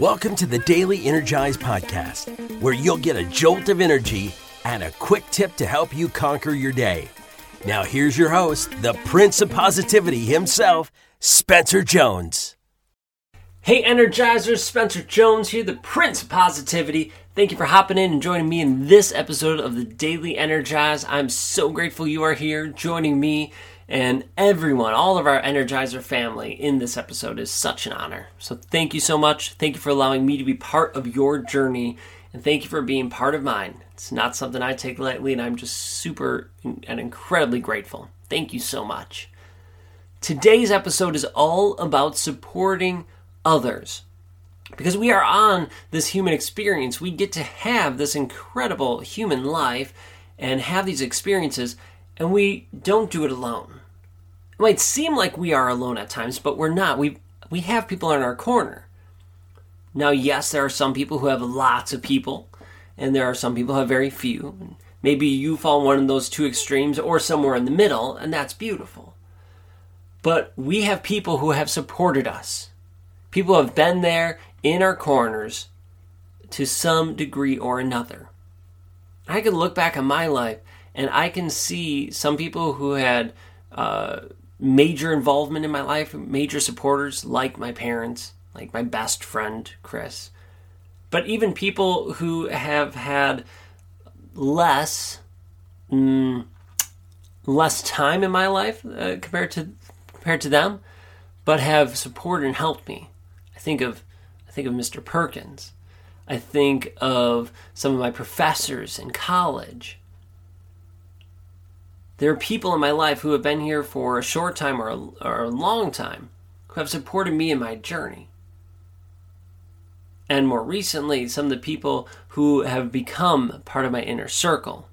Welcome to the Daily Energize Podcast, where you'll get a jolt of energy and a quick tip to help you conquer your day. Now, here's your host, the Prince of Positivity himself, Spencer Jones. Hey, Energizers, Spencer Jones here, the Prince of Positivity. Thank you for hopping in and joining me in this episode of the Daily Energize. I'm so grateful you are here joining me and everyone, all of our Energizer family in this episode is such an honor. So thank you so much. Thank you for allowing me to be part of your journey and thank you for being part of mine. It's not something I take lightly and I'm just super and incredibly grateful. Thank you so much. Today's episode is all about supporting others. Because we are on this human experience, we get to have this incredible human life and have these experiences, and we don't do it alone. It might seem like we are alone at times, but we're not. We we have people in our corner. Now, yes, there are some people who have lots of people, and there are some people who have very few. Maybe you fall one of those two extremes or somewhere in the middle, and that's beautiful. But we have people who have supported us People have been there in our corners to some degree or another. I can look back on my life and I can see some people who had uh, major involvement in my life, major supporters, like my parents, like my best friend, Chris. But even people who have had less, mm, less time in my life uh, compared to compared to them, but have supported and helped me. I think of I think of Mr. Perkins. I think of some of my professors in college. There are people in my life who have been here for a short time or a, or a long time who have supported me in my journey. And more recently, some of the people who have become part of my inner circle,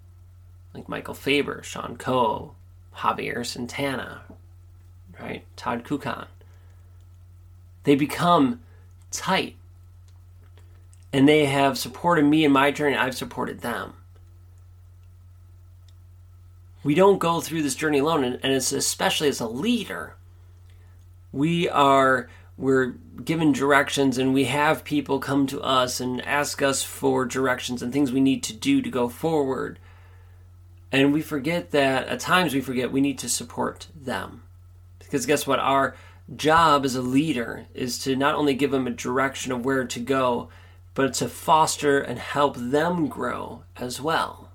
like Michael Faber, Sean Coe, Javier Santana, right? Todd Kukan they become tight. And they have supported me in my journey, I've supported them. We don't go through this journey alone, and, and especially as a leader, we are we're given directions and we have people come to us and ask us for directions and things we need to do to go forward. And we forget that at times we forget we need to support them. Because guess what? Our job as a leader is to not only give them a direction of where to go, but to foster and help them grow as well.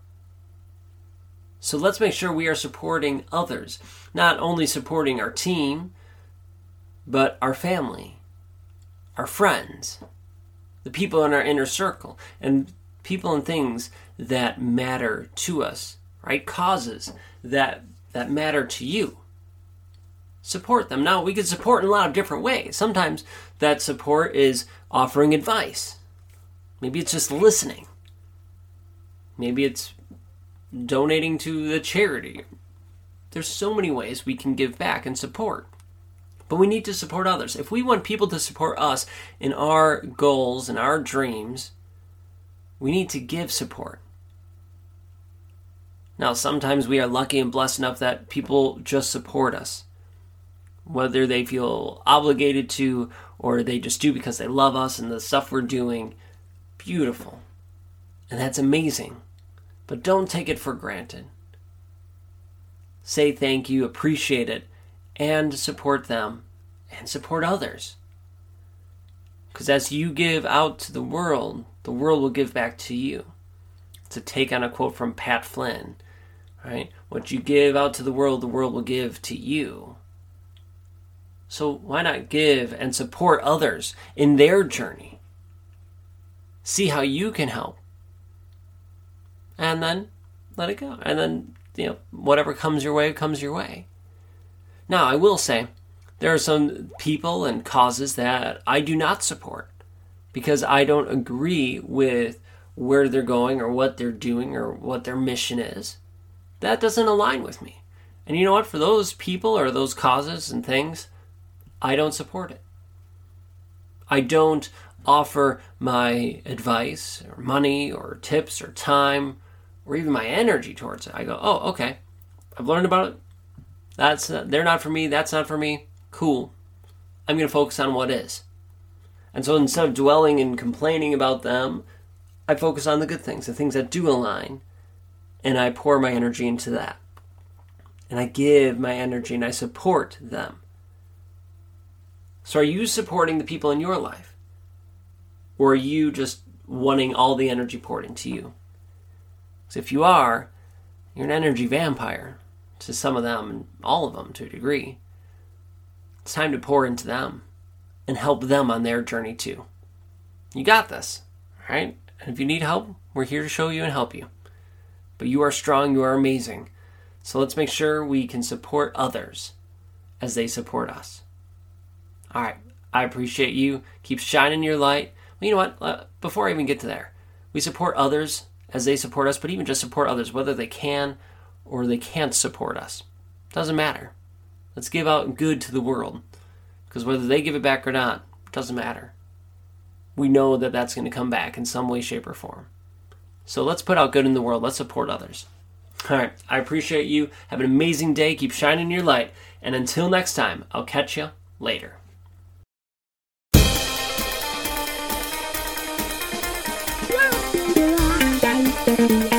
So let's make sure we are supporting others, not only supporting our team, but our family, our friends, the people in our inner circle, and people and things that matter to us, right? Causes that that matter to you support them. Now, we can support in a lot of different ways. Sometimes that support is offering advice. Maybe it's just listening. Maybe it's donating to the charity. There's so many ways we can give back and support. But we need to support others. If we want people to support us in our goals and our dreams, we need to give support. Now, sometimes we are lucky and blessed enough that people just support us whether they feel obligated to or they just do because they love us and the stuff we're doing. Beautiful. And that's amazing. But don't take it for granted. Say thank you, appreciate it, and support them and support others. Because as you give out to the world, the world will give back to you. To take on a quote from Pat Flynn, right? What you give out to the world, the world will give to you. So why not give and support others in their journey? See how you can help. And then let it go. And then, you know, whatever comes your way comes your way. Now, I will say there are some people and causes that I do not support because I don't agree with where they're going or what they're doing or what their mission is. That doesn't align with me. And you know what? For those people or those causes and things, I don't support it. I don't offer my advice or money or tips or time or even my energy towards it. I go, oh, okay, I've learned about it. That's uh, they're not for me. That's not for me. Cool. I'm going to focus on what is. And so instead of dwelling and complaining about them, I focus on the good things, the things that do align, and I pour my energy into that. And I give my energy and I support them. So are you supporting the people in your life? Or are you just wanting all the energy poured into you? Because if you are, you're an energy vampire to some of them and all of them to a degree. It's time to pour into them and help them on their journey too. You got this, right? And if you need help, we're here to show you and help you. But you are strong, you are amazing. So let's make sure we can support others as they support us. All right, I appreciate you. Keep shining your light. You know what? Uh, before I even get to there, we support others as they support us, but even just support others, whether they can or they can't support us. Doesn't matter. Let's give out good to the world. Because whether they give it back or not, doesn't matter. We know that that's going to come back in some way, shape, or form. So let's put out good in the world. Let's support others. All right. I appreciate you. Have an amazing day. Keep shining your light. And until next time, I'll catch you later. Thank you.